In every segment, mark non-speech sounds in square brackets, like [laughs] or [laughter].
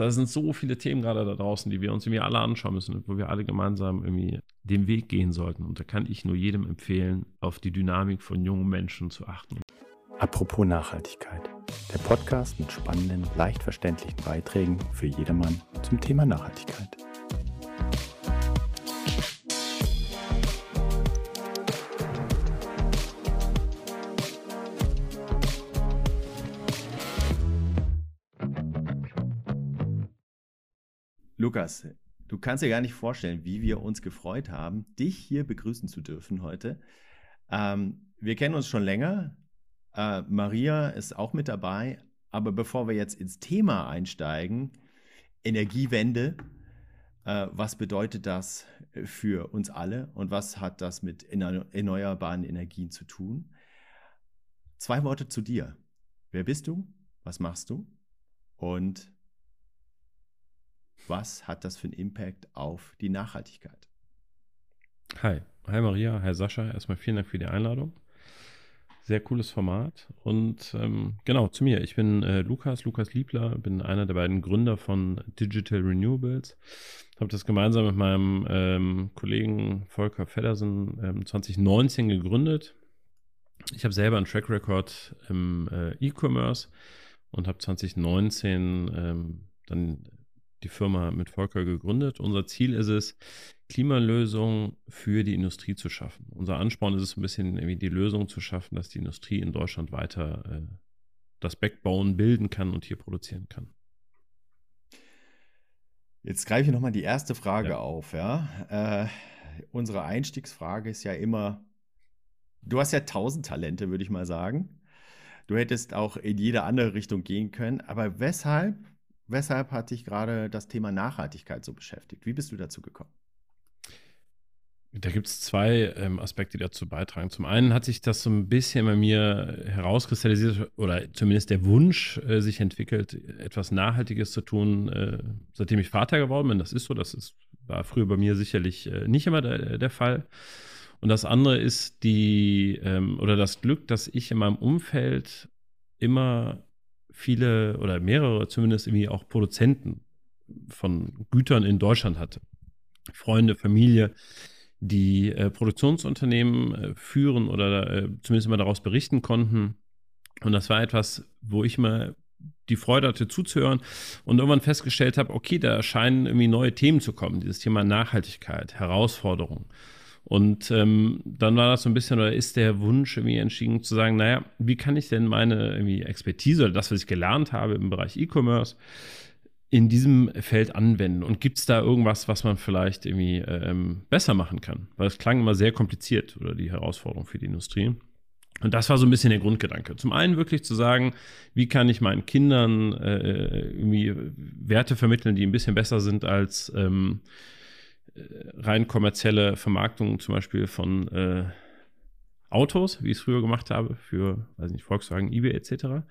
da sind so viele Themen gerade da draußen, die wir uns irgendwie alle anschauen müssen, wo wir alle gemeinsam irgendwie den Weg gehen sollten. Und da kann ich nur jedem empfehlen, auf die Dynamik von jungen Menschen zu achten. Apropos Nachhaltigkeit. Der Podcast mit spannenden, leicht verständlichen Beiträgen für jedermann zum Thema Nachhaltigkeit. Lukas, du kannst dir gar nicht vorstellen, wie wir uns gefreut haben, dich hier begrüßen zu dürfen heute. Ähm, wir kennen uns schon länger. Äh, Maria ist auch mit dabei. Aber bevor wir jetzt ins Thema einsteigen, Energiewende, äh, was bedeutet das für uns alle und was hat das mit erneuerbaren Energien zu tun? Zwei Worte zu dir. Wer bist du? Was machst du? Und was hat das für einen Impact auf die Nachhaltigkeit? Hi, hi Maria, hi Sascha. Erstmal vielen Dank für die Einladung. Sehr cooles Format. Und ähm, genau, zu mir. Ich bin äh, Lukas, Lukas Liebler, bin einer der beiden Gründer von Digital Renewables. Habe das gemeinsam mit meinem ähm, Kollegen Volker Feddersen ähm, 2019 gegründet. Ich habe selber einen Track Record im äh, E-Commerce und habe 2019 ähm, dann die Firma mit Volker gegründet. Unser Ziel ist es, Klimalösungen für die Industrie zu schaffen. Unser Ansporn ist es ein bisschen, irgendwie die Lösung zu schaffen, dass die Industrie in Deutschland weiter äh, das Backbone bilden kann und hier produzieren kann. Jetzt greife ich nochmal die erste Frage ja. auf. Ja? Äh, unsere Einstiegsfrage ist ja immer, du hast ja tausend Talente, würde ich mal sagen. Du hättest auch in jede andere Richtung gehen können, aber weshalb Weshalb hat dich gerade das Thema Nachhaltigkeit so beschäftigt? Wie bist du dazu gekommen? Da gibt es zwei ähm, Aspekte, die dazu beitragen. Zum einen hat sich das so ein bisschen bei mir herauskristallisiert oder zumindest der Wunsch äh, sich entwickelt, etwas Nachhaltiges zu tun, äh, seitdem ich Vater geworden bin. Das ist so, das ist, war früher bei mir sicherlich äh, nicht immer der, der, Fall. Und das andere ist die ähm, oder das Glück, dass ich in meinem Umfeld immer viele oder mehrere zumindest irgendwie auch Produzenten von Gütern in Deutschland hatte. Freunde, Familie, die äh, Produktionsunternehmen äh, führen oder äh, zumindest immer daraus berichten konnten. Und das war etwas, wo ich mal die Freude hatte zuzuhören und irgendwann festgestellt habe, okay, da scheinen irgendwie neue Themen zu kommen, dieses Thema Nachhaltigkeit, Herausforderungen. Und ähm, dann war das so ein bisschen, oder ist der Wunsch irgendwie entschieden zu sagen, naja, wie kann ich denn meine irgendwie Expertise oder das, was ich gelernt habe im Bereich E-Commerce, in diesem Feld anwenden? Und gibt es da irgendwas, was man vielleicht irgendwie ähm, besser machen kann? Weil es klang immer sehr kompliziert oder die Herausforderung für die Industrie. Und das war so ein bisschen der Grundgedanke. Zum einen wirklich zu sagen, wie kann ich meinen Kindern äh, irgendwie Werte vermitteln, die ein bisschen besser sind als ähm, äh, rein kommerzielle Vermarktung zum Beispiel von äh, Autos, wie ich es früher gemacht habe, für, weiß nicht, Volkswagen, eBay etc.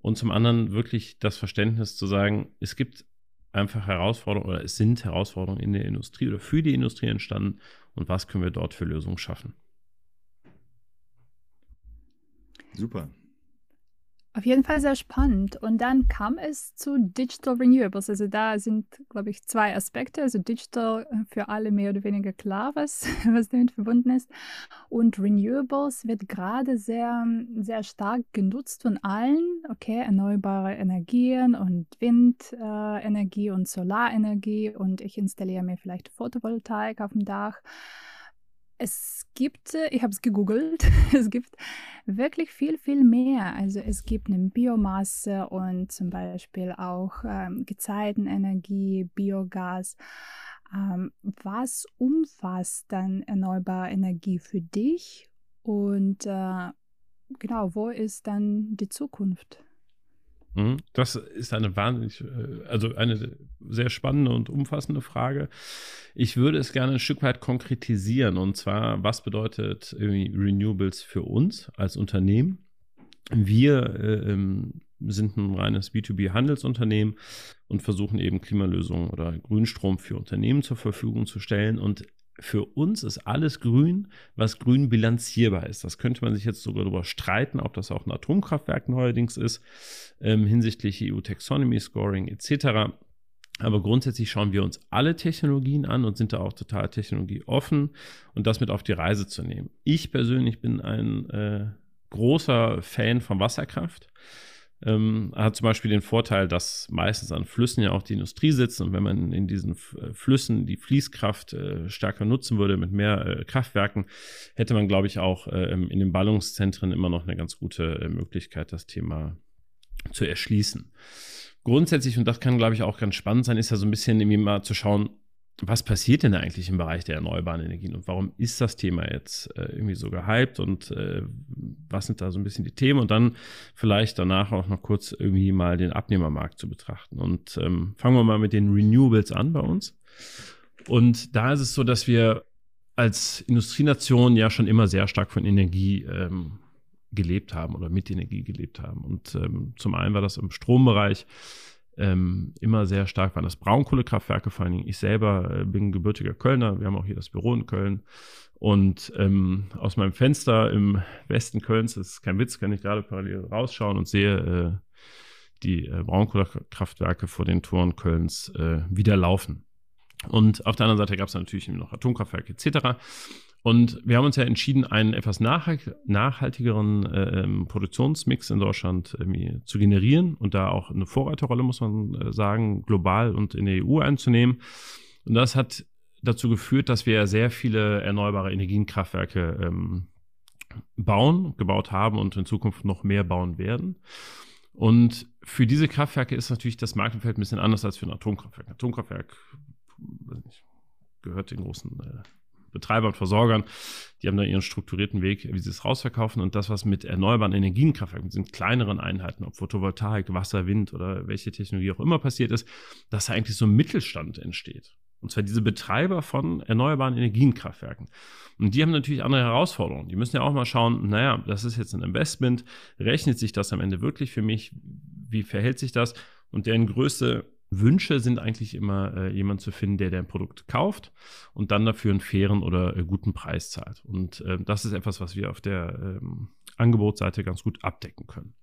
Und zum anderen wirklich das Verständnis zu sagen, es gibt einfach Herausforderungen oder es sind Herausforderungen in der Industrie oder für die Industrie entstanden und was können wir dort für Lösungen schaffen. Super. Auf jeden Fall sehr spannend. Und dann kam es zu Digital Renewables. Also da sind, glaube ich, zwei Aspekte. Also Digital äh, für alle mehr oder weniger klar, was, [laughs] was damit verbunden ist. Und Renewables wird gerade sehr, sehr stark genutzt von allen. Okay, erneuerbare Energien und Windenergie äh, und Solarenergie. Und ich installiere mir vielleicht Photovoltaik auf dem Dach. Es gibt, äh, ich habe es gegoogelt, [laughs] es gibt wirklich viel, viel mehr. Also es gibt eine Biomasse und zum Beispiel auch ähm, Gezeitenenergie, Biogas. Ähm, was umfasst dann erneuerbare Energie für dich? Und äh, genau, wo ist dann die Zukunft? Mhm. Das ist eine wahnsinnig, äh, also eine sehr spannende und umfassende Frage. Ich würde es gerne ein Stück weit konkretisieren und zwar, was bedeutet Renewables für uns als Unternehmen? Wir äh, ähm, sind ein reines B2B-Handelsunternehmen und versuchen eben Klimalösungen oder Grünstrom für Unternehmen zur Verfügung zu stellen. Und für uns ist alles grün, was grün bilanzierbar ist. Das könnte man sich jetzt sogar darüber streiten, ob das auch ein Atomkraftwerk neuerdings ist, ähm, hinsichtlich EU-Taxonomy, Scoring etc. Aber grundsätzlich schauen wir uns alle Technologien an und sind da auch total technologieoffen und das mit auf die Reise zu nehmen. Ich persönlich bin ein äh, großer Fan von Wasserkraft. Ähm, hat zum Beispiel den Vorteil, dass meistens an Flüssen ja auch die Industrie sitzt und wenn man in diesen äh, Flüssen die Fließkraft äh, stärker nutzen würde mit mehr äh, Kraftwerken, hätte man, glaube ich, auch äh, in den Ballungszentren immer noch eine ganz gute äh, Möglichkeit, das Thema zu erschließen. Grundsätzlich, und das kann, glaube ich, auch ganz spannend sein, ist ja so ein bisschen irgendwie mal zu schauen, was passiert denn eigentlich im Bereich der erneuerbaren Energien und warum ist das Thema jetzt äh, irgendwie so gehypt und äh, was sind da so ein bisschen die Themen und dann vielleicht danach auch noch kurz irgendwie mal den Abnehmermarkt zu betrachten. Und ähm, fangen wir mal mit den Renewables an bei uns. Und da ist es so, dass wir als Industrienation ja schon immer sehr stark von Energie ähm, gelebt haben oder mit Energie gelebt haben. Und ähm, zum einen war das im Strombereich ähm, immer sehr stark waren das Braunkohlekraftwerke, vor allen Dingen ich selber äh, bin gebürtiger Kölner, wir haben auch hier das Büro in Köln und ähm, aus meinem Fenster im Westen Kölns, das ist kein Witz, kann ich gerade parallel rausschauen und sehe äh, die äh, Braunkohlekraftwerke vor den Toren Kölns äh, wieder laufen. Und auf der anderen Seite gab es natürlich noch Atomkraftwerke etc. Und wir haben uns ja entschieden, einen etwas nachhaltigeren äh, ähm, Produktionsmix in Deutschland äh, zu generieren und da auch eine Vorreiterrolle, muss man äh, sagen, global und in der EU einzunehmen. Und das hat dazu geführt, dass wir sehr viele erneuerbare Energienkraftwerke ähm, bauen, gebaut haben und in Zukunft noch mehr bauen werden. Und für diese Kraftwerke ist natürlich das Marktumfeld ein bisschen anders als für ein Atomkraftwerk. Ein Atomkraftwerk gehört den großen äh, Betreibern, Versorgern, die haben da ihren strukturierten Weg, wie sie es rausverkaufen. Und das, was mit erneuerbaren Energienkraftwerken, sind kleineren Einheiten, ob Photovoltaik, Wasser, Wind oder welche Technologie auch immer passiert ist, dass da eigentlich so ein Mittelstand entsteht. Und zwar diese Betreiber von erneuerbaren Energienkraftwerken. Und die haben natürlich andere Herausforderungen. Die müssen ja auch mal schauen, naja, das ist jetzt ein Investment, rechnet sich das am Ende wirklich für mich? Wie verhält sich das? Und deren größte Wünsche sind eigentlich immer, äh, jemand zu finden, der dein Produkt kauft und dann dafür einen fairen oder äh, guten Preis zahlt. Und äh, das ist etwas, was wir auf der ähm, Angebotsseite ganz gut abdecken können.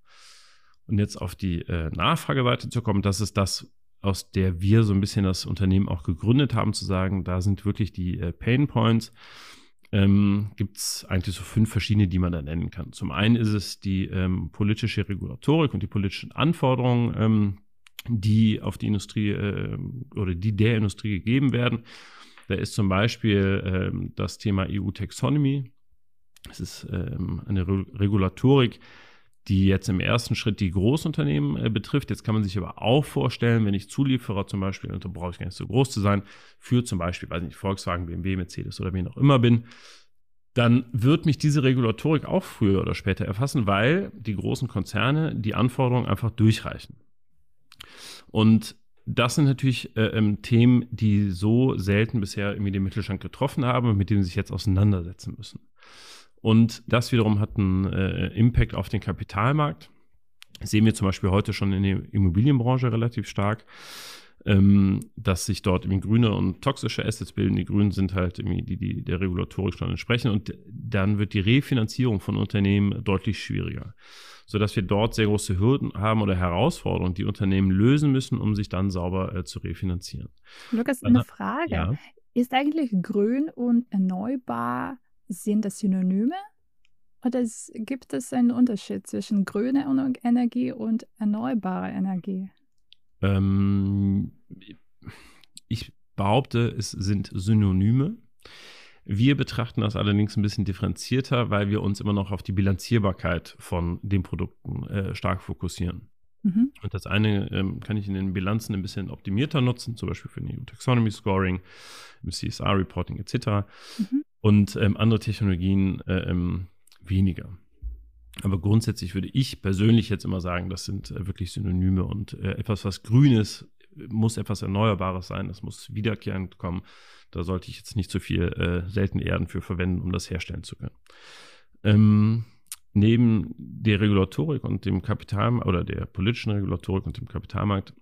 Und jetzt auf die äh, Nachfrageseite zu kommen, das ist das, aus der wir so ein bisschen das Unternehmen auch gegründet haben, zu sagen, da sind wirklich die äh, Pain Points. Ähm, Gibt es eigentlich so fünf verschiedene, die man da nennen kann. Zum einen ist es die ähm, politische Regulatorik und die politischen Anforderungen, ähm, die auf die Industrie äh, oder die der Industrie gegeben werden. Da ist zum Beispiel äh, das Thema EU-Taxonomy. Es ist ähm, eine Re Regulatorik, die jetzt im ersten Schritt die Großunternehmen äh, betrifft. Jetzt kann man sich aber auch vorstellen, wenn ich Zulieferer zum Beispiel, und da brauche ich gar nicht so groß zu sein, für zum Beispiel, weiß nicht, Volkswagen, BMW, Mercedes oder wen auch immer bin, dann wird mich diese Regulatorik auch früher oder später erfassen, weil die großen Konzerne die Anforderungen einfach durchreichen. Und das sind natürlich äh, ähm, Themen, die so selten bisher irgendwie den Mittelstand getroffen haben und mit denen sie sich jetzt auseinandersetzen müssen. Und das wiederum hat einen äh, Impact auf den Kapitalmarkt. Das sehen wir zum Beispiel heute schon in der Immobilienbranche relativ stark, ähm, dass sich dort irgendwie grüne und toxische Assets bilden. Die Grünen sind halt irgendwie die, die der Regulatorik schon entsprechen und dann wird die Refinanzierung von Unternehmen deutlich schwieriger sodass wir dort sehr große Hürden haben oder Herausforderungen, die Unternehmen lösen müssen, um sich dann sauber äh, zu refinanzieren. Lukas, eine Frage. Ja. Ist eigentlich grün und erneuerbar, sind das Synonyme? Oder gibt es einen Unterschied zwischen grüner Energie und erneuerbarer Energie? Ähm, ich behaupte, es sind Synonyme. Wir betrachten das allerdings ein bisschen differenzierter, weil wir uns immer noch auf die Bilanzierbarkeit von den Produkten äh, stark fokussieren. Mhm. Und das eine ähm, kann ich in den Bilanzen ein bisschen optimierter nutzen, zum Beispiel für New Taxonomy Scoring, im CSR Reporting etc. Mhm. Und ähm, andere Technologien äh, ähm, weniger. Aber grundsätzlich würde ich persönlich jetzt immer sagen, das sind äh, wirklich Synonyme und äh, etwas, was grün ist, muss etwas Erneuerbares sein, das muss wiederkehrend kommen. Da sollte ich jetzt nicht zu viel äh, seltene Erden für verwenden, um das herstellen zu können. Ähm, neben der Regulatorik und dem Kapital oder der politischen Regulatorik und dem Kapitalmarkt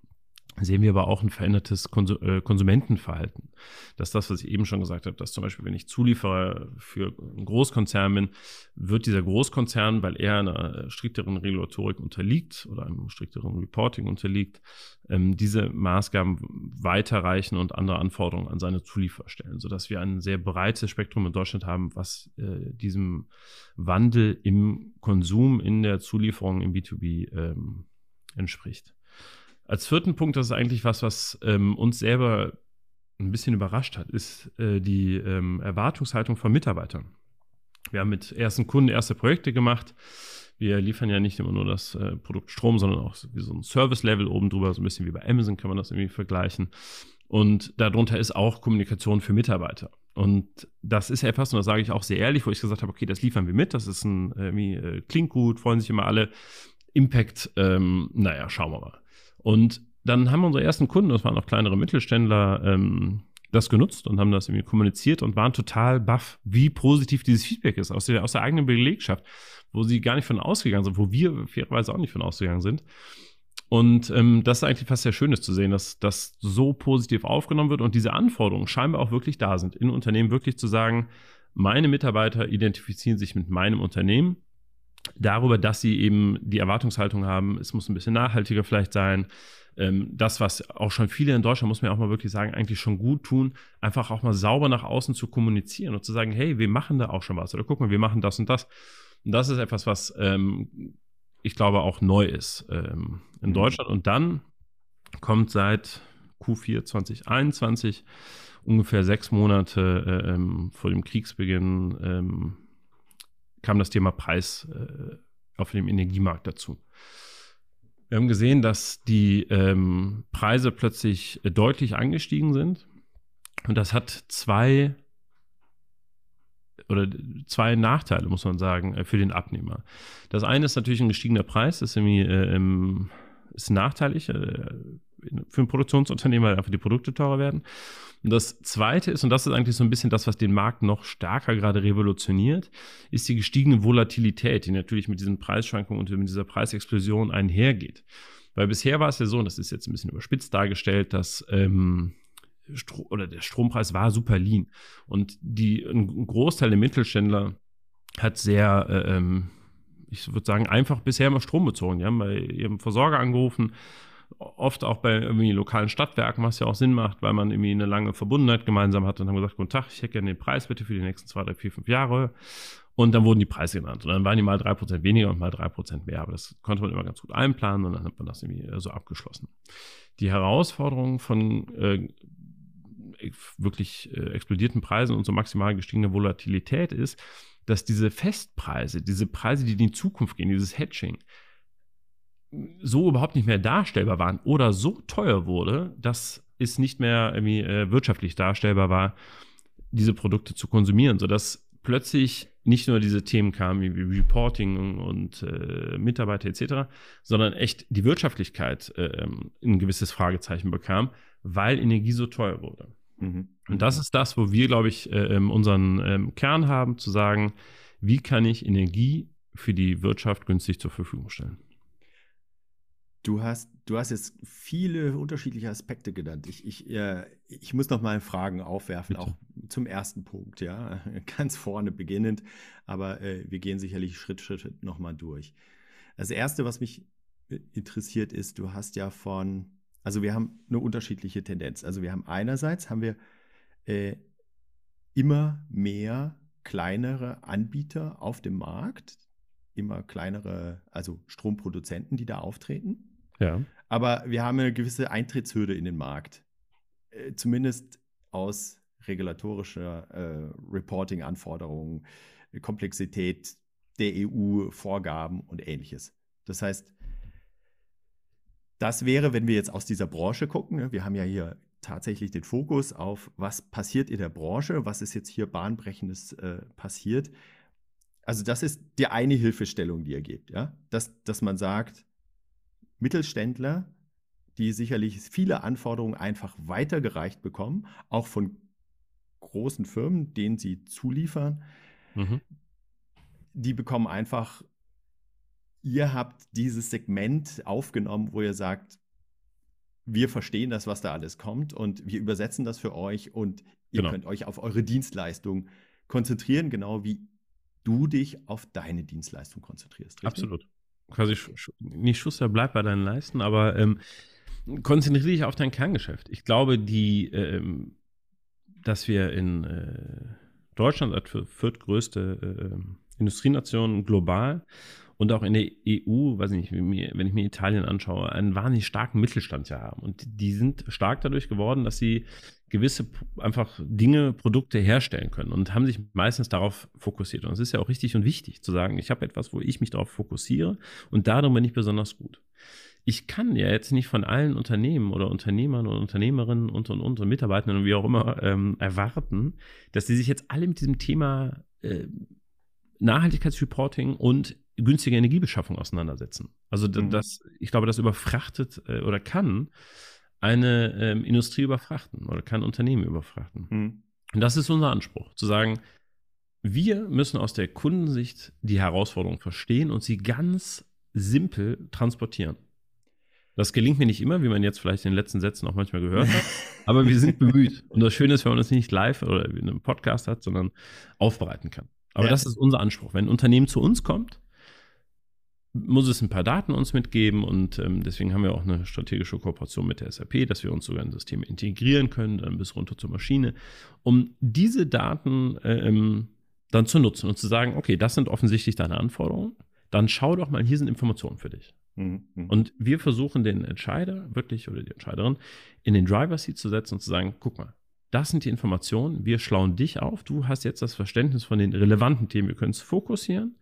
sehen wir aber auch ein verändertes äh, Konsumentenverhalten. Das ist das, was ich eben schon gesagt habe, dass zum Beispiel, wenn ich Zulieferer für einen Großkonzern bin, wird dieser Großkonzern, weil er einer strikteren Regulatorik unterliegt oder einem strikteren Reporting unterliegt, ähm, diese Maßgaben weiterreichen und andere Anforderungen an seine Zulieferer stellen, sodass wir ein sehr breites Spektrum in Deutschland haben, was äh, diesem Wandel im Konsum, in der Zulieferung im B2B ähm, entspricht. Als vierten Punkt, das ist eigentlich was, was ähm, uns selber ein bisschen überrascht hat, ist äh, die ähm, Erwartungshaltung von Mitarbeitern. Wir haben mit ersten Kunden erste Projekte gemacht. Wir liefern ja nicht immer nur das äh, Produkt Strom, sondern auch so, so ein Service-Level oben drüber, so ein bisschen wie bei Amazon kann man das irgendwie vergleichen. Und darunter ist auch Kommunikation für Mitarbeiter. Und das ist etwas, und das sage ich auch sehr ehrlich, wo ich gesagt habe, okay, das liefern wir mit, das ist ein, irgendwie, äh, klingt gut, freuen sich immer alle. Impact, ähm, naja, schauen wir mal. Und dann haben unsere ersten Kunden, das waren auch kleinere Mittelständler, ähm, das genutzt und haben das irgendwie kommuniziert und waren total baff, wie positiv dieses Feedback ist aus der, aus der eigenen Belegschaft, wo sie gar nicht von ausgegangen sind, wo wir fairerweise auch nicht von ausgegangen sind. Und ähm, das ist eigentlich fast sehr Schönes zu sehen, dass das so positiv aufgenommen wird und diese Anforderungen scheinbar auch wirklich da sind, in Unternehmen wirklich zu sagen, meine Mitarbeiter identifizieren sich mit meinem Unternehmen darüber, dass sie eben die Erwartungshaltung haben, es muss ein bisschen nachhaltiger vielleicht sein. Ähm, das, was auch schon viele in Deutschland, muss man auch mal wirklich sagen, eigentlich schon gut tun, einfach auch mal sauber nach außen zu kommunizieren und zu sagen, hey, wir machen da auch schon was oder guck mal, wir machen das und das. Und das ist etwas, was ähm, ich glaube auch neu ist ähm, in mhm. Deutschland. Und dann kommt seit Q4 2021 ungefähr sechs Monate äh, vor dem Kriegsbeginn kam das Thema Preis äh, auf dem Energiemarkt dazu. Wir haben gesehen, dass die ähm, Preise plötzlich äh, deutlich angestiegen sind. Und das hat zwei oder zwei Nachteile, muss man sagen, äh, für den Abnehmer. Das eine ist natürlich ein gestiegener Preis, das ist, irgendwie, äh, ist nachteilig äh, für ein Produktionsunternehmen, weil einfach die Produkte teurer werden. Und das Zweite ist, und das ist eigentlich so ein bisschen das, was den Markt noch stärker gerade revolutioniert, ist die gestiegene Volatilität, die natürlich mit diesen Preisschwankungen und mit dieser Preisexplosion einhergeht. Weil bisher war es ja so, und das ist jetzt ein bisschen überspitzt dargestellt, dass ähm, Stro oder der Strompreis war super lean. Und die, ein Großteil der Mittelständler hat sehr, äh, ähm, ich würde sagen, einfach bisher immer Strom bezogen. Die haben bei ihrem Versorger angerufen, oft auch bei irgendwie lokalen Stadtwerken, was ja auch Sinn macht, weil man irgendwie eine lange Verbundenheit gemeinsam hat und haben gesagt, guten Tag, ich hätte gerne den Preis bitte für die nächsten zwei, drei, vier, fünf Jahre. Und dann wurden die Preise genannt. Und dann waren die mal drei Prozent weniger und mal drei Prozent mehr. Aber das konnte man immer ganz gut einplanen und dann hat man das irgendwie äh, so abgeschlossen. Die Herausforderung von äh, wirklich äh, explodierten Preisen und so maximal gestiegene Volatilität ist, dass diese Festpreise, diese Preise, die in die Zukunft gehen, dieses Hedging, so überhaupt nicht mehr darstellbar waren oder so teuer wurde, dass es nicht mehr irgendwie äh, wirtschaftlich darstellbar war, diese Produkte zu konsumieren, sodass plötzlich nicht nur diese Themen kamen wie Reporting und äh, Mitarbeiter etc., sondern echt die Wirtschaftlichkeit äh, ein gewisses Fragezeichen bekam, weil Energie so teuer wurde. Mhm. Und das ist das, wo wir, glaube ich, äh, ähm, unseren ähm, Kern haben, zu sagen, wie kann ich Energie für die Wirtschaft günstig zur Verfügung stellen. Du hast, du hast jetzt viele unterschiedliche Aspekte genannt. Ich, ich, äh, ich muss noch mal Fragen aufwerfen, Bitte. auch zum ersten Punkt, ja, [laughs] ganz vorne beginnend, aber äh, wir gehen sicherlich Schritt für Schritt noch mal durch. Das erste, was mich äh, interessiert, ist, du hast ja von, also wir haben eine unterschiedliche Tendenz. Also wir haben einerseits haben wir äh, immer mehr kleinere Anbieter auf dem Markt, immer kleinere, also Stromproduzenten, die da auftreten. Ja. Aber wir haben eine gewisse Eintrittshürde in den Markt. Äh, zumindest aus regulatorischer äh, Reporting-Anforderungen, Komplexität der EU-Vorgaben und ähnliches. Das heißt, das wäre, wenn wir jetzt aus dieser Branche gucken, ne, wir haben ja hier tatsächlich den Fokus auf, was passiert in der Branche, was ist jetzt hier bahnbrechendes äh, passiert. Also das ist die eine Hilfestellung, die er gibt, ja, dass, dass man sagt, Mittelständler, die sicherlich viele Anforderungen einfach weitergereicht bekommen, auch von großen Firmen, denen sie zuliefern, mhm. die bekommen einfach, ihr habt dieses Segment aufgenommen, wo ihr sagt, wir verstehen das, was da alles kommt und wir übersetzen das für euch und ihr genau. könnt euch auf eure Dienstleistung konzentrieren, genau wie du dich auf deine Dienstleistung konzentrierst. Richtig? Absolut. Quasi nicht Schuster, bleib bei deinen Leisten, aber ähm, konzentriere dich auf dein Kerngeschäft. Ich glaube, die, ähm, dass wir in äh, Deutschland als viertgrößte äh, Industrienation global und auch in der EU, weiß ich nicht, wenn ich mir Italien anschaue, einen wahnsinnig starken Mittelstand ja haben. Und die sind stark dadurch geworden, dass sie gewisse einfach Dinge, Produkte herstellen können und haben sich meistens darauf fokussiert. Und es ist ja auch richtig und wichtig zu sagen, ich habe etwas, wo ich mich darauf fokussiere und darum bin ich besonders gut. Ich kann ja jetzt nicht von allen Unternehmen oder Unternehmern und Unternehmerinnen und und und, und Mitarbeitern und wie auch immer ähm, erwarten, dass sie sich jetzt alle mit diesem Thema äh, Nachhaltigkeitsreporting und günstige Energiebeschaffung auseinandersetzen. Also mhm. das, ich glaube, das überfrachtet äh, oder kann eine ähm, Industrie überfrachten oder kann Unternehmen überfrachten. Mhm. Und das ist unser Anspruch, zu sagen, wir müssen aus der Kundensicht die Herausforderung verstehen und sie ganz simpel transportieren. Das gelingt mir nicht immer, wie man jetzt vielleicht in den letzten Sätzen auch manchmal gehört hat, [laughs] aber wir sind bemüht. Und das Schöne ist, wenn man das nicht live oder in einem Podcast hat, sondern aufbereiten kann. Aber ja. das ist unser Anspruch. Wenn ein Unternehmen zu uns kommt, muss es ein paar Daten uns mitgeben und ähm, deswegen haben wir auch eine strategische Kooperation mit der SAP, dass wir uns sogar in Systeme integrieren können, dann bis runter zur Maschine, um diese Daten ähm, dann zu nutzen und zu sagen, okay, das sind offensichtlich deine Anforderungen, dann schau doch mal, hier sind Informationen für dich. Mhm. mhm. Und wir versuchen den Entscheider wirklich oder die Entscheiderin in den Driver Seat zu setzen und zu sagen, guck mal, das sind die Informationen, wir schlauen dich auf, du hast jetzt das Verständnis von den relevanten Themen, wir können es fokussieren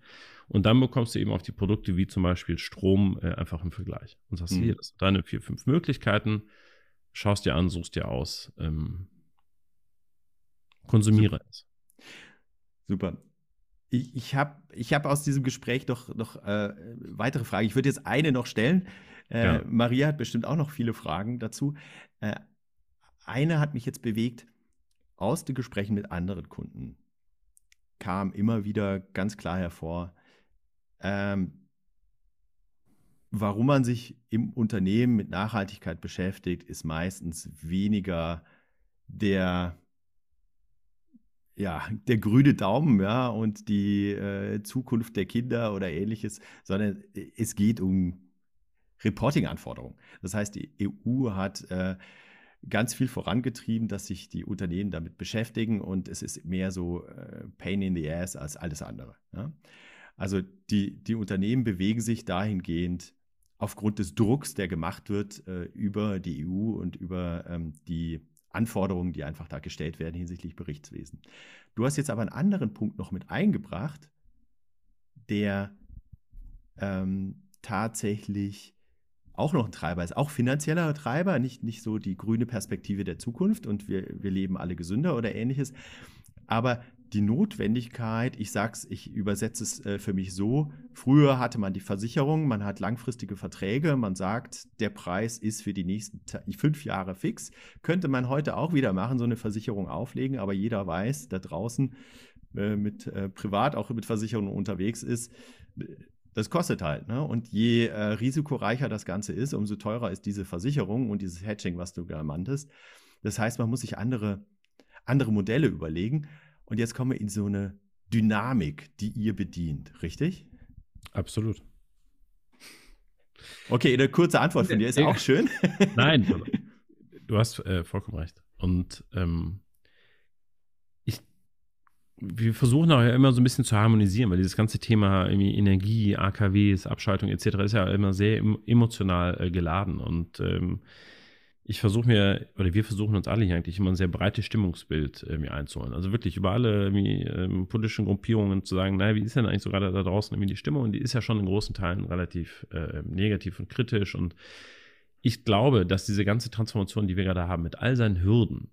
und dann bekommst du eben auf die Produkte wie zum Beispiel Strom äh, einfach im Vergleich. Und sagst, mhm. hier, das sind deine vier, fünf Möglichkeiten, schaust dir an, suchst dir aus, ähm, konsumiere Super. es. Super. Ich, ich habe ich hab aus diesem Gespräch doch noch äh, weitere Fragen. Ich würde jetzt eine noch stellen. Äh, ja. Maria hat bestimmt auch noch viele Fragen dazu. Äh, eine hat mich jetzt bewegt, aus den Gesprächen mit anderen Kunden kam immer wieder ganz klar hervor, ähm, warum man sich im Unternehmen mit Nachhaltigkeit beschäftigt, ist meistens weniger der, ja, der grüne Daumen ja, und die äh, Zukunft der Kinder oder ähnliches, sondern es geht um Reporting-Anforderungen. Das heißt, die EU hat äh, ganz viel vorangetrieben, dass sich die Unternehmen damit beschäftigen und es ist mehr so äh, Pain in the Ass als alles andere. Ja? Also die, die Unternehmen bewegen sich dahingehend aufgrund des Drucks, der gemacht wird äh, über die EU und über ähm, die Anforderungen, die einfach da gestellt werden hinsichtlich Berichtswesen. Du hast jetzt aber einen anderen Punkt noch mit eingebracht, der ähm, tatsächlich auch noch ein Treiber ist, auch finanzieller Treiber, nicht, nicht so die grüne Perspektive der Zukunft und wir, wir leben alle gesünder oder ähnliches, aber die Notwendigkeit, ich sag's, ich übersetze es äh, für mich so, früher hatte man die Versicherung, man hat langfristige Verträge, man sagt, der Preis ist für die nächsten fünf Jahre fix. Könnte man heute auch wieder machen, so eine Versicherung auflegen, aber jeder weiß, da draußen äh, mit äh, privat auch mit Versicherungen unterwegs ist, das kostet halt. Ne? Und je äh, risikoreicher das Ganze ist, umso teurer ist diese Versicherung und dieses Hedging, was du meintest. Das heißt, man muss sich andere, andere Modelle überlegen. Und jetzt kommen wir in so eine Dynamik, die ihr bedient, richtig? Absolut. Okay, eine kurze Antwort von dir ist auch schön. [laughs] Nein, du hast äh, vollkommen recht. Und ähm, ich, wir versuchen auch ja immer so ein bisschen zu harmonisieren, weil dieses ganze Thema Energie, AKWs, Abschaltung etc. ist ja immer sehr emotional äh, geladen. Und ähm, ich versuche mir, oder wir versuchen uns alle hier eigentlich immer ein sehr breites Stimmungsbild irgendwie einzuholen. Also wirklich über alle ähm, politischen Gruppierungen zu sagen, naja, wie ist denn eigentlich so gerade da draußen irgendwie die Stimmung? Und die ist ja schon in großen Teilen relativ äh, negativ und kritisch. Und ich glaube, dass diese ganze Transformation, die wir gerade haben, mit all seinen Hürden,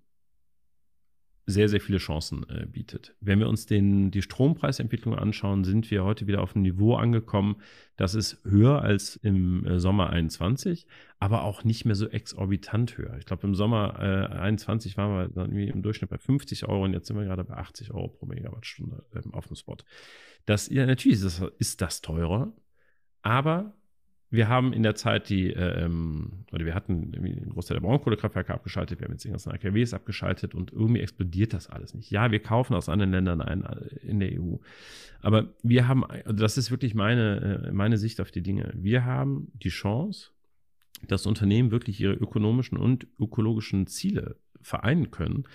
sehr, sehr viele Chancen äh, bietet. Wenn wir uns den, die Strompreisentwicklung anschauen, sind wir heute wieder auf ein Niveau angekommen, das ist höher als im äh, Sommer 21, aber auch nicht mehr so exorbitant höher. Ich glaube, im Sommer äh, 21 waren wir dann im Durchschnitt bei 50 Euro und jetzt sind wir gerade bei 80 Euro pro Megawattstunde ähm, auf dem Spot. Das, ja, natürlich ist das, ist das teurer, aber wir haben in der Zeit die, ähm, oder wir hatten einen Großteil der Braunkohlekraftwerke abgeschaltet, wir haben jetzt die ganzen AKWs abgeschaltet und irgendwie explodiert das alles nicht. Ja, wir kaufen aus anderen Ländern ein äh, in der EU. Aber wir haben, also das ist wirklich meine, äh, meine Sicht auf die Dinge. Wir haben die Chance, dass Unternehmen wirklich ihre ökonomischen und ökologischen Ziele vereinen können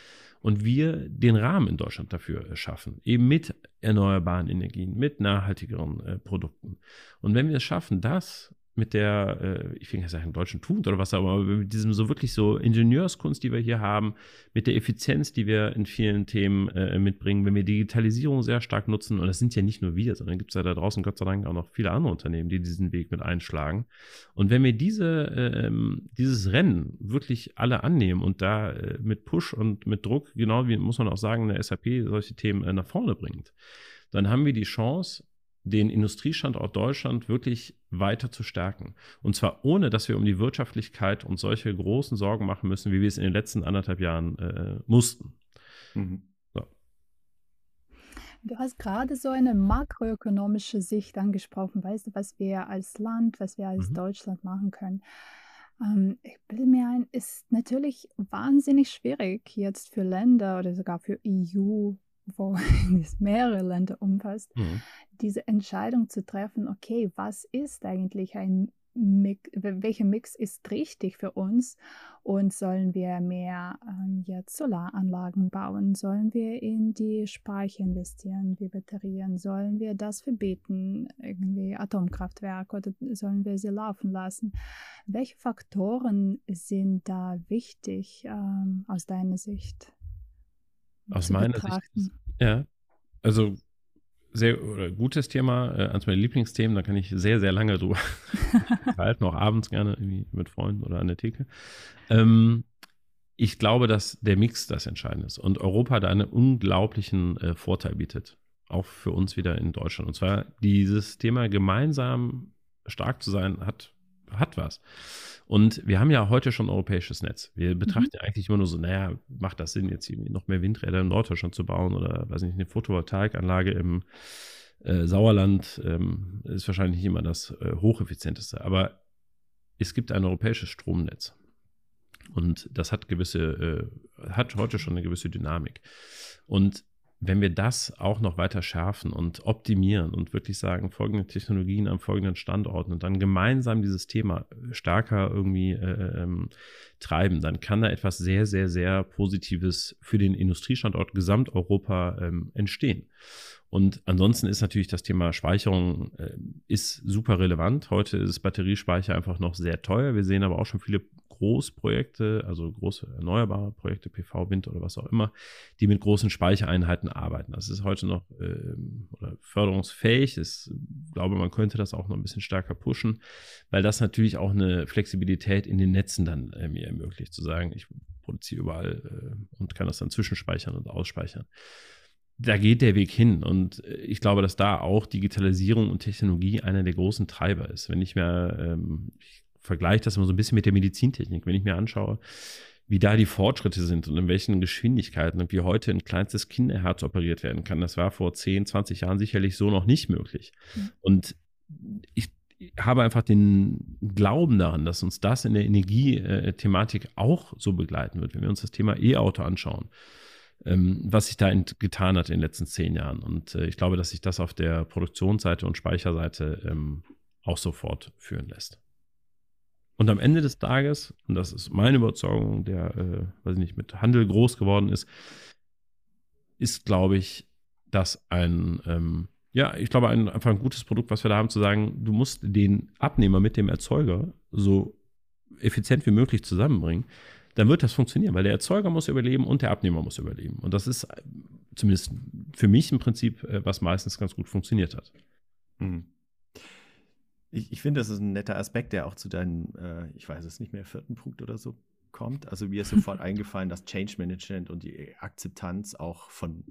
und wir den Rahmen in Deutschland dafür schaffen, eben mit erneuerbaren Energien, mit nachhaltigeren äh, Produkten. Und wenn wir es schaffen, das mit der, äh, ich will nicht sagen deutschen Tugend oder was, aber mit diesem so wirklich so Ingenieurskunst, die wir hier haben, mit der Effizienz, die wir in vielen Themen äh, mitbringen, wenn wir Digitalisierung sehr stark nutzen, und das sind ja nicht nur wir, sondern gibt es ja da draußen Gott sei Dank auch noch viele andere Unternehmen, die diesen Weg mit einschlagen. Und wenn wir diese, äh, dieses Rennen wirklich alle annehmen und da äh, mit Push und mit Druck, genau wie muss man auch sagen, eine SAP solche Themen äh, nach vorne bringt, dann haben wir die Chance, den Industriestandort Deutschland wirklich weiter zu stärken. Und zwar ohne, dass wir um die Wirtschaftlichkeit und solche großen Sorgen machen müssen, wie wir es in den letzten anderthalb Jahren äh, mussten. Mhm. So. Du hast gerade so eine makroökonomische Sicht angesprochen. Weißt du, was wir als Land, was wir als mhm. Deutschland machen können? Ähm, ich bilde mir ein, ist natürlich wahnsinnig schwierig jetzt für Länder oder sogar für EU wo [laughs] es mehrere Länder umfasst, mhm. diese Entscheidung zu treffen, okay, was ist eigentlich ein Mix, welcher Mix ist richtig für uns und sollen wir mehr ähm, jetzt Solaranlagen bauen, sollen wir in die Speicher investieren, wie Batterien, sollen wir das verbieten, irgendwie Atomkraftwerke oder sollen wir sie laufen lassen? Welche Faktoren sind da wichtig ähm, aus deiner Sicht? Aus meiner betrachten. Sicht. Ja. Also sehr oder gutes Thema, äh, eines meiner Lieblingsthemen, da kann ich sehr, sehr lange drüber [laughs] halten, auch abends gerne irgendwie mit Freunden oder an der Theke. Ähm, ich glaube, dass der Mix das Entscheidende ist und Europa da einen unglaublichen äh, Vorteil bietet. Auch für uns wieder in Deutschland. Und zwar dieses Thema gemeinsam stark zu sein, hat, hat was. Und wir haben ja heute schon ein europäisches Netz. Wir mhm. betrachten mhm. eigentlich immer nur so, naja, macht das Sinn, jetzt irgendwie noch mehr Windräder in Norddeutschland zu bauen oder, weiß nicht, eine Photovoltaikanlage im äh, Sauerland ähm, ist wahrscheinlich nicht immer das äh, hocheffizienteste. Aber es gibt ein europäisches Stromnetz. Und das hat gewisse, äh, hat heute schon eine gewisse Dynamik. Und wenn wir das auch noch weiter schärfen und optimieren und wirklich sagen, folgende Technologien an folgenden Standorten und dann gemeinsam dieses Thema stärker irgendwie äh, ähm, treiben, dann kann da etwas sehr, sehr, sehr Positives für den Industriestandort Gesamteuropa ähm, entstehen. Und ansonsten ist natürlich das Thema Speicherung äh, ist super relevant. Heute ist Batteriespeicher einfach noch sehr teuer. Wir sehen aber auch schon viele Großprojekte, also große erneuerbare Projekte, PV, Wind oder was auch immer, die mit großen Speichereinheiten arbeiten. Das ist heute noch äh, oder förderungsfähig. Ich glaube, man könnte das auch noch ein bisschen stärker pushen, weil das natürlich auch eine Flexibilität in den Netzen dann äh, mir ermöglicht, zu sagen, ich produziere überall äh, und kann das dann zwischenspeichern und ausspeichern da geht der Weg hin. Und äh, ich glaube, dass da auch Digitalisierung und Technologie einer der großen Treiber ist. Wenn ich mir, ähm, ich vergleiche das immer so ein bisschen mit der Medizintechnik, wenn ich mir anschaue, wie da die Fortschritte sind und in welchen Geschwindigkeiten und wie heute ein kleinstes Kinderherz operiert werden kann. Das war vor 10, 20 Jahren sicherlich so noch nicht möglich. Mhm. Und ich habe einfach den Glauben daran, dass uns das in der Energiethematik auch so begleiten wird, wenn wir uns das Thema E-Auto anschauen, ähm, was sich da getan hat in den letzten zehn Jahren. Und äh, ich glaube, dass sich das auf der Produktionsseite und Speicherseite ähm, auch sofort führen lässt. Und am Ende des Tages, und das ist meine Überzeugung, der, äh, weiß ich nicht, mit Handel groß geworden ist, ist, glaube ich, das ein, ähm, ja, ich glaube, ein, einfach ein gutes Produkt, was wir da haben, zu sagen, du musst den Abnehmer mit dem Erzeuger so effizient wie möglich zusammenbringen, dann wird das funktionieren, weil der Erzeuger muss überleben und der Abnehmer muss überleben. Und das ist äh, zumindest für mich im Prinzip, äh, was meistens ganz gut funktioniert hat. Mhm. Ich, ich finde, das ist ein netter Aspekt, der auch zu deinem, äh, ich weiß es nicht mehr, vierten Punkt oder so kommt. Also mir ist sofort [laughs] eingefallen, dass Change Management und die Akzeptanz auch von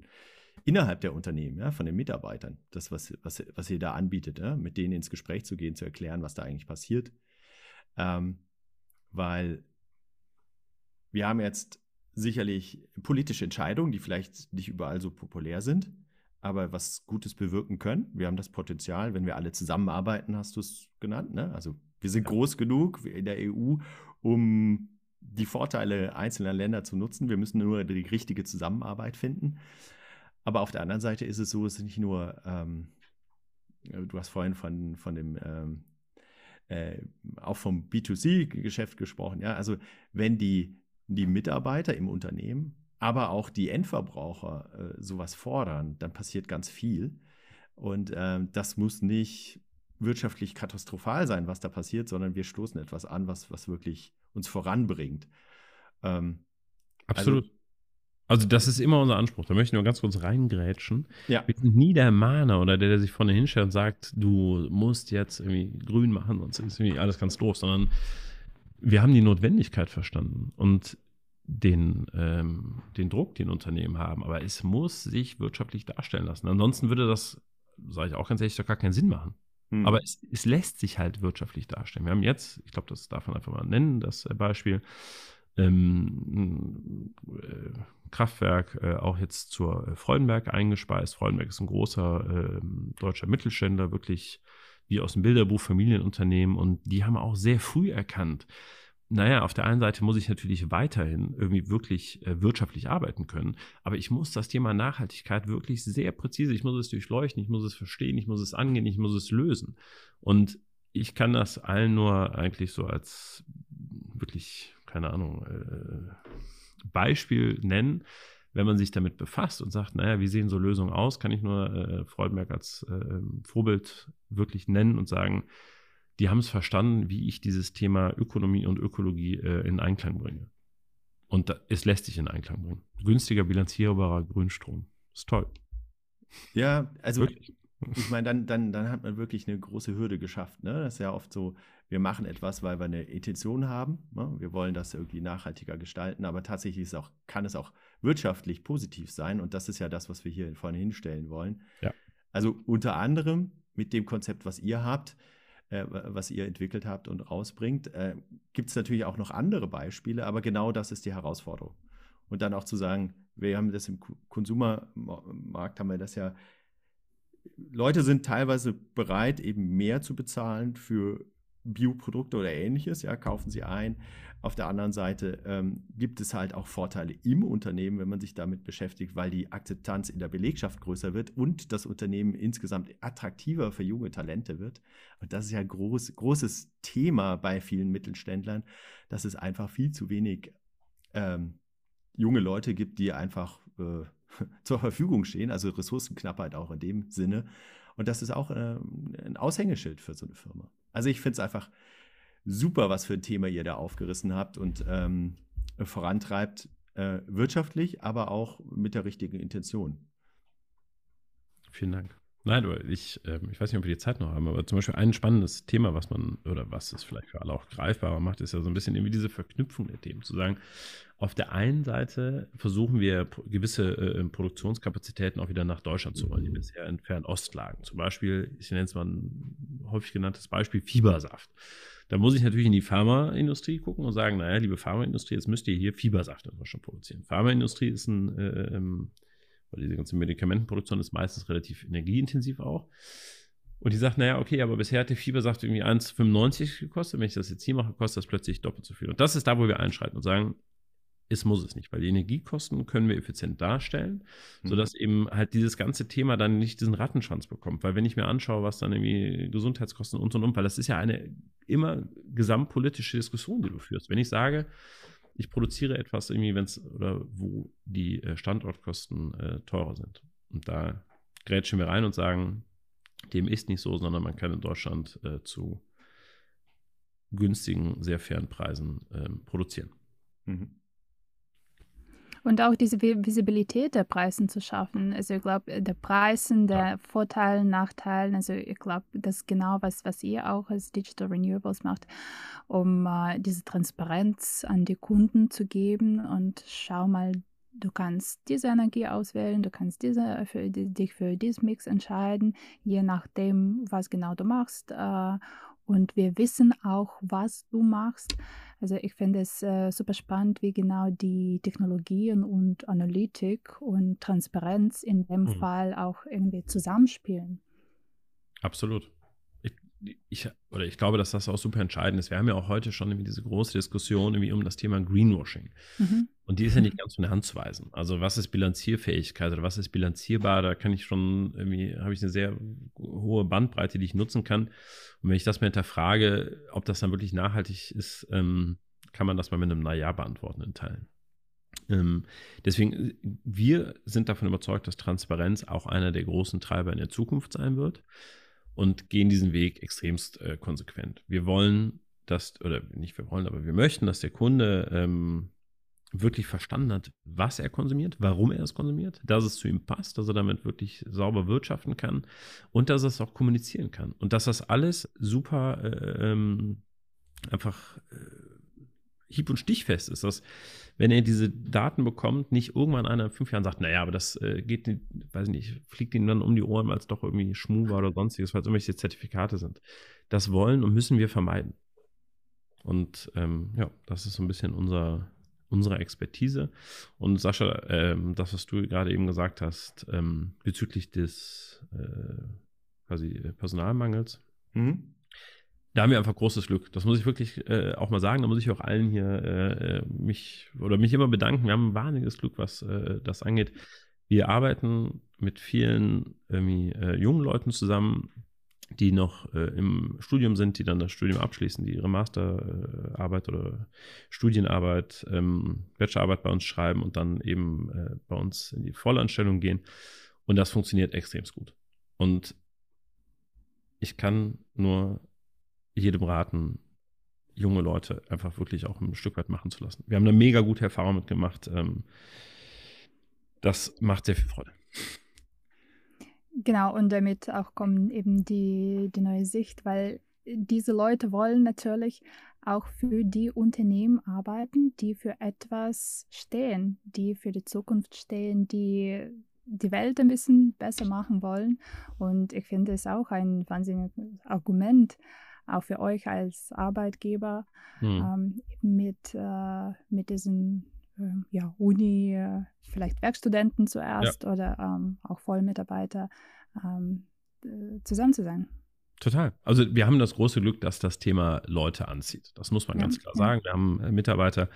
innerhalb der Unternehmen, ja, von den Mitarbeitern, das, was, was, was ihr da anbietet, ja, mit denen ins Gespräch zu gehen, zu erklären, was da eigentlich passiert. Ähm, weil wir haben jetzt sicherlich politische Entscheidungen, die vielleicht nicht überall so populär sind aber was Gutes bewirken können. Wir haben das Potenzial, wenn wir alle zusammenarbeiten, hast du es genannt, ne? also Wir sind groß genug in der EU, um die Vorteile einzelner Länder zu nutzen. Wir müssen nur die richtige Zusammenarbeit finden. Aber auf der anderen Seite ist es so, es ist nicht nur, ähm, du hast vorhin von, von dem, ähm, äh, auch vom B2C-Geschäft gesprochen. Ja, also wenn die, die Mitarbeiter im Unternehmen, aber auch die Endverbraucher äh, sowas fordern, dann passiert ganz viel. Und ähm, das muss nicht wirtschaftlich katastrophal sein, was da passiert, sondern wir stoßen etwas an, was, was wirklich uns voranbringt. Ähm, Absolut. Also, also, das ist immer unser Anspruch. Da möchte ich nur ganz kurz reingrätschen. Ja. Wir sind nie der Mahner oder der, der sich vorne hinstellt und sagt, du musst jetzt irgendwie grün machen, sonst ist irgendwie alles ganz doof, sondern wir haben die Notwendigkeit verstanden und den, ähm, den Druck, den Unternehmen haben. Aber es muss sich wirtschaftlich darstellen lassen. Ansonsten würde das, sage ich auch ganz ehrlich, doch gar keinen Sinn machen. Hm. Aber es, es, lässt sich halt wirtschaftlich darstellen. Wir haben jetzt, ich glaube, das darf man einfach mal nennen, das äh, Beispiel, ähm, äh, Kraftwerk äh, auch jetzt zur äh, Freudenberg eingespeist. Freudenberg ist ein großer äh, deutscher Mittelständler, wirklich wie aus dem Bilderbuch Familienunternehmen und die haben auch sehr früh erkannt, naja, auf der einen Seite muss ich natürlich weiterhin irgendwie wirklich äh, wirtschaftlich arbeiten können, aber ich muss das Thema Nachhaltigkeit wirklich sehr präzise, ich muss es durchleuchten, ich muss es verstehen, ich muss es angehen, ich muss es lösen. Und ich kann das allen nur eigentlich so als wirklich, keine Ahnung, äh, Beispiel nennen. Wenn man sich damit befasst und sagt, naja, wie sehen so Lösungen aus, kann ich nur äh, Freudenberg als äh, Vorbild wirklich nennen und sagen, die haben es verstanden, wie ich dieses Thema Ökonomie und Ökologie äh, in Einklang bringe. Und da, es lässt sich in Einklang bringen. Günstiger, bilanzierbarer Grünstrom. Ist toll. Ja, also wirklich? ich meine, dann, dann, dann hat man wirklich eine große Hürde geschafft. Ne? Das ist ja oft so, wir machen etwas, weil wir eine Intention haben. Ne? Wir wollen das irgendwie nachhaltiger gestalten, aber tatsächlich ist auch, kann es auch wirtschaftlich positiv sein. Und das ist ja das, was wir hier vorne hinstellen wollen. Ja. Also unter anderem mit dem Konzept, was ihr habt, äh, was ihr entwickelt habt und rausbringt. Äh, Gibt es natürlich auch noch andere Beispiele, aber genau das ist die Herausforderung. Und dann auch zu sagen, wir haben das im Konsumermarkt, haben wir das ja, Leute sind teilweise bereit, eben mehr zu bezahlen für Bioprodukte oder ähnliches, ja, kaufen sie ein. Auf der anderen Seite ähm, gibt es halt auch Vorteile im Unternehmen, wenn man sich damit beschäftigt, weil die Akzeptanz in der Belegschaft größer wird und das Unternehmen insgesamt attraktiver für junge Talente wird. Und das ist ja groß, großes Thema bei vielen Mittelständlern, dass es einfach viel zu wenig ähm, junge Leute gibt, die einfach äh, [laughs] zur Verfügung stehen, also Ressourcenknappheit auch in dem Sinne. Und das ist auch äh, ein Aushängeschild für so eine Firma. Also ich finde es einfach super, was für ein Thema ihr da aufgerissen habt und ähm, vorantreibt, äh, wirtschaftlich, aber auch mit der richtigen Intention. Vielen Dank. Nein, aber ich, äh, ich weiß nicht, ob wir die Zeit noch haben, aber zum Beispiel ein spannendes Thema, was man, oder was es vielleicht für alle auch greifbarer macht, ist ja so ein bisschen irgendwie diese Verknüpfung der Themen. Zu sagen, auf der einen Seite versuchen wir gewisse äh, Produktionskapazitäten auch wieder nach Deutschland zu holen, die bisher in Fernost lagen. Zum Beispiel, ich nenne es mal ein häufig genanntes Beispiel, Fiebersaft. Da muss ich natürlich in die Pharmaindustrie gucken und sagen, naja, liebe Pharmaindustrie, jetzt müsst ihr hier Fiebersaft in Deutschland produzieren. Pharmaindustrie ist ein äh, ähm, weil diese ganze Medikamentenproduktion ist meistens relativ energieintensiv auch. Und die sagt, naja, okay, aber bisher hat der Fiebersaft irgendwie 1,95 gekostet. Wenn ich das jetzt hier mache, kostet das plötzlich doppelt so viel. Und das ist da, wo wir einschreiten und sagen, es muss es nicht, weil die Energiekosten können wir effizient darstellen, mhm. sodass eben halt dieses ganze Thema dann nicht diesen Rattenschwanz bekommt. Weil wenn ich mir anschaue, was dann irgendwie Gesundheitskosten und und und, weil das ist ja eine immer gesamtpolitische Diskussion, die du führst. Wenn ich sage, ich produziere etwas irgendwie, wenn es oder wo die äh, Standortkosten äh, teurer sind. Und da grätschen wir rein und sagen, dem ist nicht so, sondern man kann in Deutschland äh, zu günstigen, sehr fairen Preisen ähm, produzieren. Mhm. Und auch diese Visibilität der Preisen zu schaffen. Also ich glaube, der Preisen, der ja. Vorteile, Nachteile, also ich glaube, das ist genau was, was ihr auch als Digital Renewables macht, um äh, diese Transparenz an die Kunden zu geben und schau mal, du kannst diese Energie auswählen, du kannst diese für, dich für diesen Mix entscheiden, je nachdem, was genau du machst. Äh, und wir wissen auch, was du machst. Also ich finde es äh, super spannend, wie genau die Technologien und Analytik und Transparenz in dem mhm. Fall auch irgendwie zusammenspielen. Absolut. Ich, oder ich glaube, dass das auch super entscheidend ist. Wir haben ja auch heute schon irgendwie diese große Diskussion irgendwie um das Thema Greenwashing. Mhm. Und die ist ja nicht ganz von der Hand zu weisen. Also was ist Bilanzierfähigkeit oder was ist bilanzierbar? Da kann ich schon irgendwie, habe ich eine sehr hohe Bandbreite, die ich nutzen kann. Und wenn ich das mal hinterfrage, ob das dann wirklich nachhaltig ist, ähm, kann man das mal mit einem Naja beantworten in Teilen. Ähm, deswegen, wir sind davon überzeugt, dass Transparenz auch einer der großen Treiber in der Zukunft sein wird und gehen diesen Weg extremst äh, konsequent. Wir wollen, dass, oder nicht wir wollen, aber wir möchten, dass der Kunde ähm, wirklich verstanden hat, was er konsumiert, warum er es konsumiert, dass es zu ihm passt, dass er damit wirklich sauber wirtschaften kann und dass er es auch kommunizieren kann. Und dass das alles super äh, ähm, einfach äh, hieb- und stichfest ist, dass wenn er diese Daten bekommt, nicht irgendwann einer in fünf Jahren sagt, naja, aber das äh, geht, weiß ich nicht, fliegt ihm dann um die Ohren, weil es doch irgendwie Schmu war oder sonstiges, weil es irgendwelche Zertifikate sind. Das wollen und müssen wir vermeiden. Und ähm, ja, das ist so ein bisschen unser, unsere Expertise. Und Sascha, ähm, das, was du gerade eben gesagt hast, ähm, bezüglich des äh, quasi Personalmangels, mhm da haben wir einfach großes Glück. Das muss ich wirklich äh, auch mal sagen. Da muss ich auch allen hier äh, äh, mich oder mich immer bedanken. Wir haben ein wahnsinniges Glück, was äh, das angeht. Wir arbeiten mit vielen äh, jungen Leuten zusammen, die noch äh, im Studium sind, die dann das Studium abschließen, die ihre Masterarbeit oder Studienarbeit, ähm, Bachelorarbeit bei uns schreiben und dann eben bei uns in die Vollanstellung gehen. Und das funktioniert extrem gut. Und ich kann nur jedem raten, junge Leute einfach wirklich auch ein Stück weit machen zu lassen. Wir haben eine mega gute Erfahrung mitgemacht. Ähm, das macht sehr viel Freude. Genau, und damit auch kommt eben die, die neue Sicht, weil diese Leute wollen natürlich auch für die Unternehmen arbeiten, die für etwas stehen, die für die Zukunft stehen, die die Welt ein bisschen besser machen wollen. Und ich finde es auch ein wahnsinniges Argument, auch für euch als Arbeitgeber hm. ähm, mit, äh, mit diesen äh, ja, Uni, äh, vielleicht Werkstudenten zuerst ja. oder ähm, auch Vollmitarbeiter ähm, äh, zusammen zu sein. Total. Also wir haben das große Glück, dass das Thema Leute anzieht. Das muss man ja, ganz klar sagen. Wir haben äh, Mitarbeiter,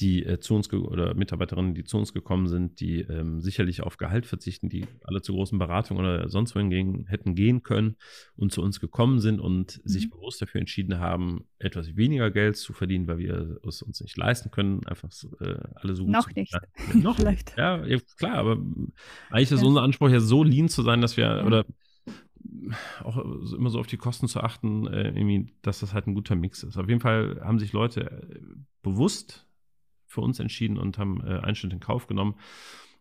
die äh, zu uns oder Mitarbeiterinnen, die zu uns gekommen sind, die ähm, sicherlich auf Gehalt verzichten, die alle zu großen Beratungen oder sonst wohin gehen, hätten gehen können und zu uns gekommen sind und mhm. sich bewusst dafür entschieden haben, etwas weniger Geld zu verdienen, weil wir es uns nicht leisten können, einfach äh, alle so gut Noch nicht. [laughs] Ja, noch vielleicht. Ja, klar, aber eigentlich ist ja. unser Anspruch ja so lean zu sein, dass wir ja. oder auch immer so auf die Kosten zu achten, äh, dass das halt ein guter Mix ist. Auf jeden Fall haben sich Leute äh, bewusst für uns entschieden und haben äh, Einschnitt in Kauf genommen.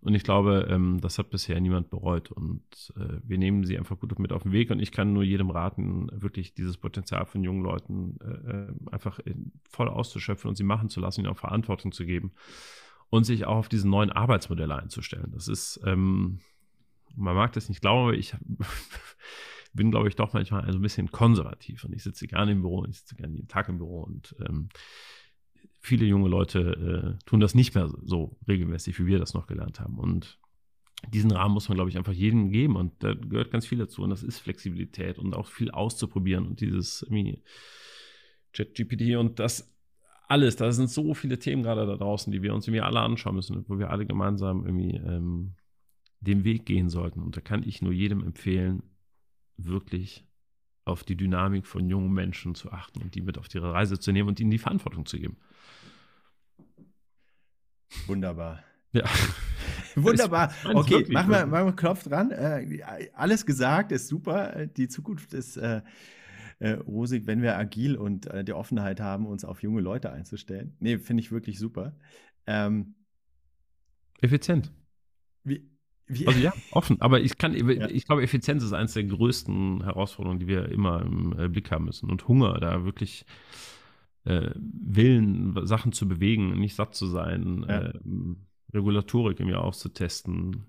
Und ich glaube, ähm, das hat bisher niemand bereut. Und äh, wir nehmen sie einfach gut mit auf den Weg. Und ich kann nur jedem raten, wirklich dieses Potenzial von jungen Leuten äh, äh einfach voll auszuschöpfen und sie machen zu lassen, ihnen auch Verantwortung zu geben und sich auch auf diese neuen Arbeitsmodelle einzustellen. Das ist, ähm, man mag das nicht glauben, aber ich [laughs] bin, glaube ich, doch manchmal ein bisschen konservativ. Und ich sitze gerne im Büro, ich sitze gerne jeden Tag im Büro und ähm, viele junge Leute äh, tun das nicht mehr so regelmäßig, wie wir das noch gelernt haben. Und diesen Rahmen muss man, glaube ich, einfach jedem geben. Und da gehört ganz viel dazu. Und das ist Flexibilität und auch viel auszuprobieren und dieses ChatGPT und das alles. Da sind so viele Themen gerade da draußen, die wir uns irgendwie alle anschauen müssen, wo wir alle gemeinsam irgendwie ähm, den Weg gehen sollten. Und da kann ich nur jedem empfehlen, wirklich auf die Dynamik von jungen Menschen zu achten und die mit auf ihre Reise zu nehmen und ihnen die Verantwortung zu geben. Wunderbar. Ja. [laughs] Wunderbar. Okay, machen wir, machen wir Knopf dran. Äh, alles gesagt ist super. Die Zukunft ist äh, äh, rosig, wenn wir agil und äh, die Offenheit haben, uns auf junge Leute einzustellen. Nee, finde ich wirklich super. Ähm, Effizient. Wie, wie? Also ja, [laughs] offen. Aber ich kann, ja. ich glaube, Effizienz ist eines der größten Herausforderungen, die wir immer im äh, Blick haben müssen. Und Hunger, da wirklich äh, Willen, Sachen zu bewegen, nicht satt zu sein, ja. äh, Regulatorik irgendwie auszutesten.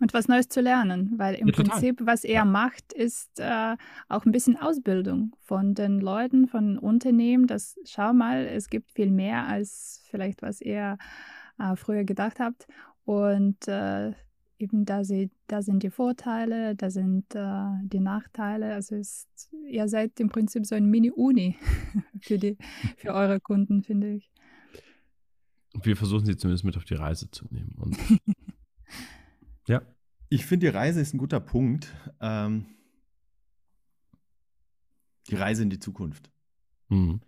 Und was Neues zu lernen, weil im ja, Prinzip, was er ja. macht, ist äh, auch ein bisschen Ausbildung von den Leuten, von Unternehmen. Das schau mal, es gibt viel mehr als vielleicht, was ihr äh, früher gedacht habt. Und äh, eben da, sie, da sind die Vorteile, da sind äh, die Nachteile. Also ist, ihr seid im Prinzip so ein Mini-Uni [laughs] für, für eure Kunden, finde ich. Wir versuchen sie zumindest mit auf die Reise zu nehmen. Und [laughs] ja. Ich finde, die Reise ist ein guter Punkt. Ähm, die Reise in die Zukunft. Mhm.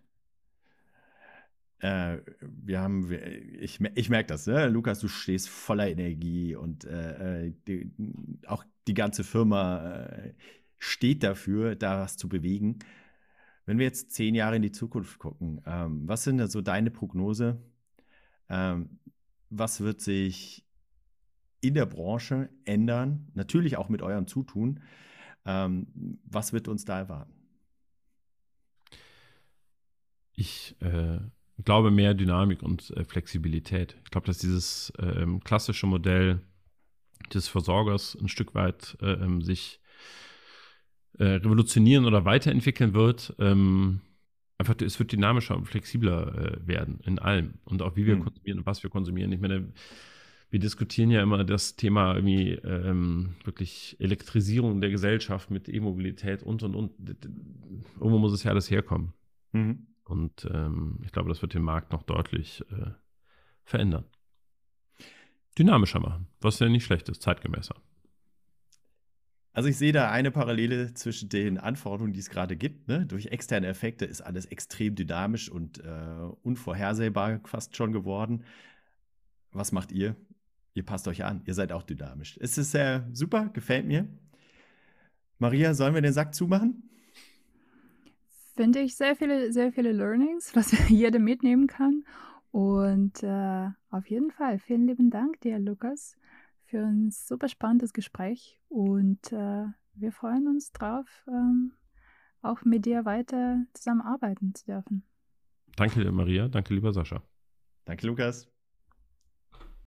Äh, wir haben, ich, ich merke das, ne? Lukas, du stehst voller Energie und äh, äh, die, auch die ganze Firma äh, steht dafür, da was zu bewegen. Wenn wir jetzt zehn Jahre in die Zukunft gucken, ähm, was sind da so deine Prognose? Ähm, was wird sich in der Branche ändern? Natürlich auch mit eurem Zutun. Ähm, was wird uns da erwarten? Ich äh, glaube mehr Dynamik und äh, Flexibilität. Ich glaube, dass dieses äh, klassische Modell des Versorgers ein Stück weit äh, ähm, sich äh, revolutionieren oder weiterentwickeln wird. Ähm, einfach, es wird dynamischer und flexibler äh, werden in allem und auch wie wir mhm. konsumieren und was wir konsumieren. Ich meine, wir diskutieren ja immer das Thema irgendwie ähm, wirklich Elektrisierung der Gesellschaft mit E-Mobilität und und und. Irgendwo muss es ja alles herkommen. Mhm. Und ähm, ich glaube, das wird den Markt noch deutlich äh, verändern. Dynamischer machen, was ja nicht schlecht ist, zeitgemäßer. Also ich sehe da eine Parallele zwischen den Anforderungen, die es gerade gibt. Ne? Durch externe Effekte ist alles extrem dynamisch und äh, unvorhersehbar fast schon geworden. Was macht ihr? Ihr passt euch an. Ihr seid auch dynamisch. Es ist äh, super, gefällt mir. Maria, sollen wir den Sack zumachen? Finde ich sehr viele, sehr viele Learnings, was [laughs] jeder mitnehmen kann. Und äh, auf jeden Fall vielen lieben Dank dir, Lukas, für ein super spannendes Gespräch. Und äh, wir freuen uns drauf, ähm, auch mit dir weiter zusammenarbeiten zu dürfen. Danke, Maria. Danke, lieber Sascha. Danke, Lukas.